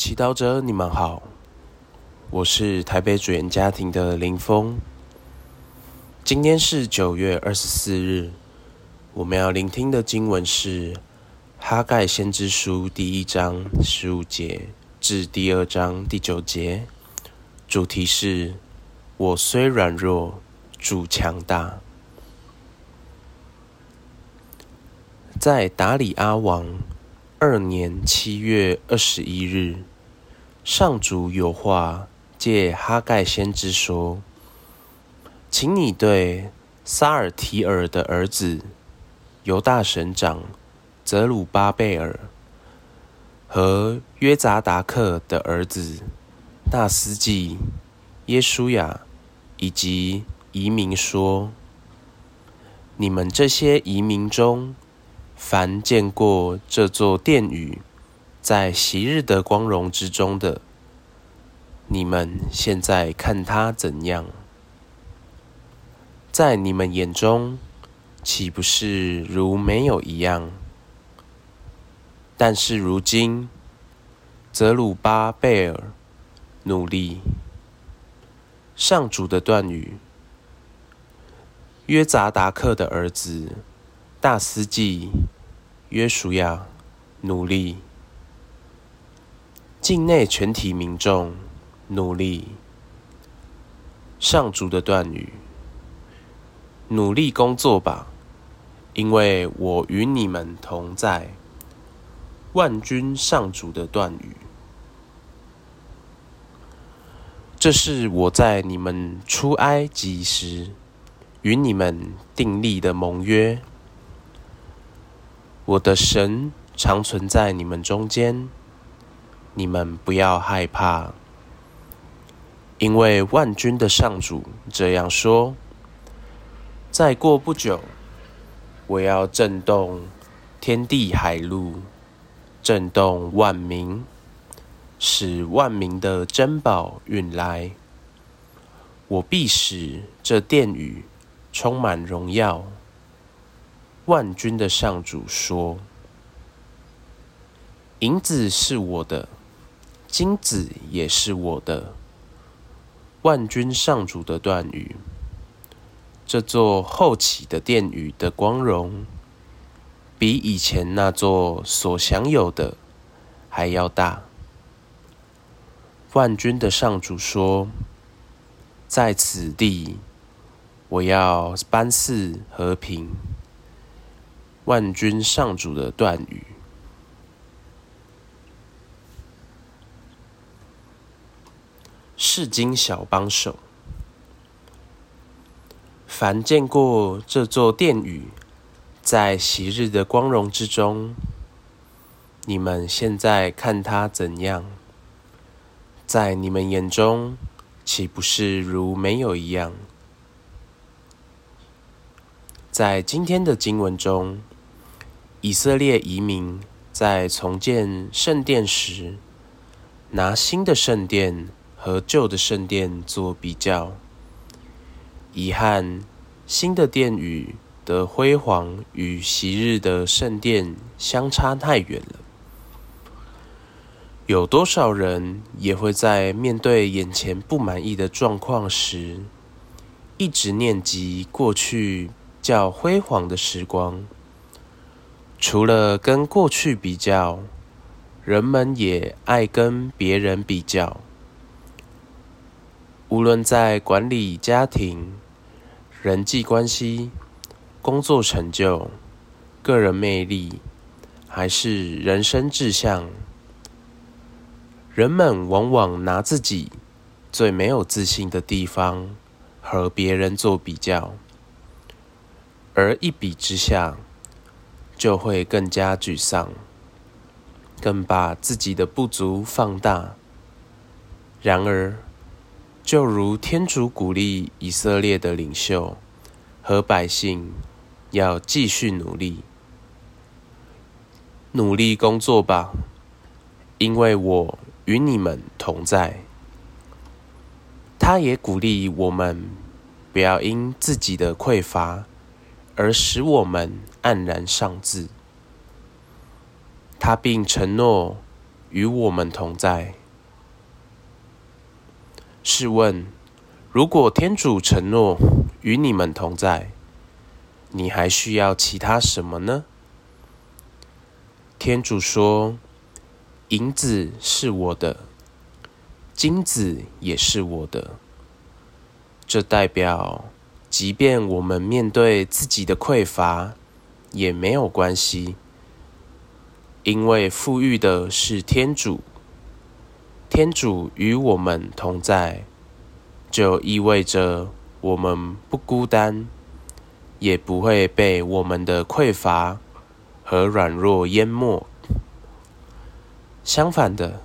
祈祷者，你们好，我是台北主演家庭的林峰。今天是九月二十四日，我们要聆听的经文是《哈盖先知书》第一章十五节至第二章第九节，主题是“我虽软弱，主强大”。在达里阿王二年七月二十一日，上主有话借哈盖先知说：“请你对撒尔提尔的儿子犹大省长泽鲁巴贝尔和约扎达克的儿子大司祭耶书亚以及移民说：你们这些移民中。”凡见过这座殿宇在昔日的光荣之中的，你们现在看他怎样？在你们眼中，岂不是如没有一样？但是如今，泽鲁巴贝尔努力，上主的断语，约扎达克的儿子。大司祭约书亚努力，境内全体民众努力。上主的断语：努力工作吧，因为我与你们同在。万军上主的断语：这是我在你们出埃及时与你们订立的盟约。我的神常存在你们中间，你们不要害怕，因为万军的上主这样说：再过不久，我要震动天地海陆，震动万民，使万民的珍宝运来。我必使这殿宇充满荣耀。万军的上主说：“银子是我的，金子也是我的。”万军上主的断语：这座后起的殿宇的光荣，比以前那座所享有的还要大。万军的上主说：“在此地，我要颁赐和平。”万军上主的断语：世经小帮手，凡见过这座殿宇在昔日的光荣之中，你们现在看它怎样？在你们眼中，岂不是如没有一样？在今天的经文中。以色列移民在重建圣殿时，拿新的圣殿和旧的圣殿做比较。遗憾，新的殿宇的辉煌与昔日的圣殿相差太远了。有多少人也会在面对眼前不满意的状况时，一直念及过去较辉煌的时光？除了跟过去比较，人们也爱跟别人比较。无论在管理家庭、人际关系、工作成就、个人魅力，还是人生志向，人们往往拿自己最没有自信的地方和别人做比较，而一比之下。就会更加沮丧，更把自己的不足放大。然而，就如天主鼓励以色列的领袖和百姓要继续努力，努力工作吧，因为我与你们同在。他也鼓励我们不要因自己的匮乏。而使我们黯然丧志。他并承诺与我们同在。试问，如果天主承诺与你们同在，你还需要其他什么呢？天主说：“银子是我的，金子也是我的。”这代表，即便我们面对自己的匮乏，也没有关系，因为富裕的是天主。天主与我们同在，就意味着我们不孤单。也不会被我们的匮乏和软弱淹没。相反的，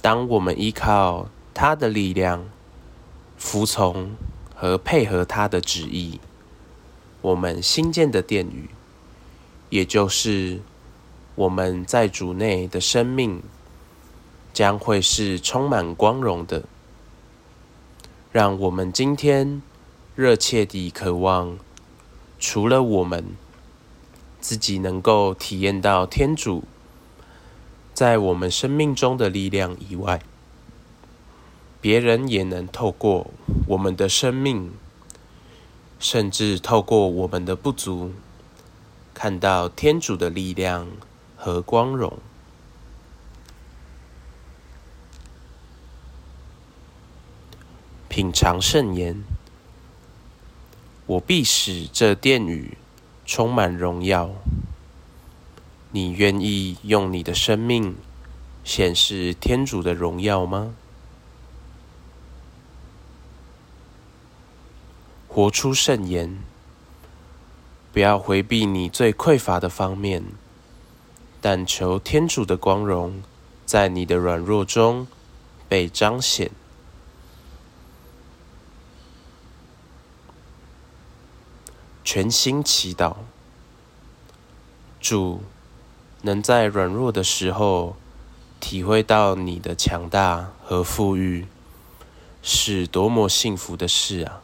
当我们依靠他的力量，服从和配合他的旨意，我们新建的殿宇，也就是我们在主内的生命，将会是充满光荣的。让我们今天热切地渴望。除了我们自己能够体验到天主在我们生命中的力量以外，别人也能透过我们的生命，甚至透过我们的不足，看到天主的力量和光荣。品尝圣言。我必使这殿宇充满荣耀。你愿意用你的生命显示天主的荣耀吗？活出圣言，不要回避你最匮乏的方面，但求天主的光荣在你的软弱中被彰显。全心祈祷，主能在软弱的时候体会到你的强大和富裕，是多么幸福的事啊！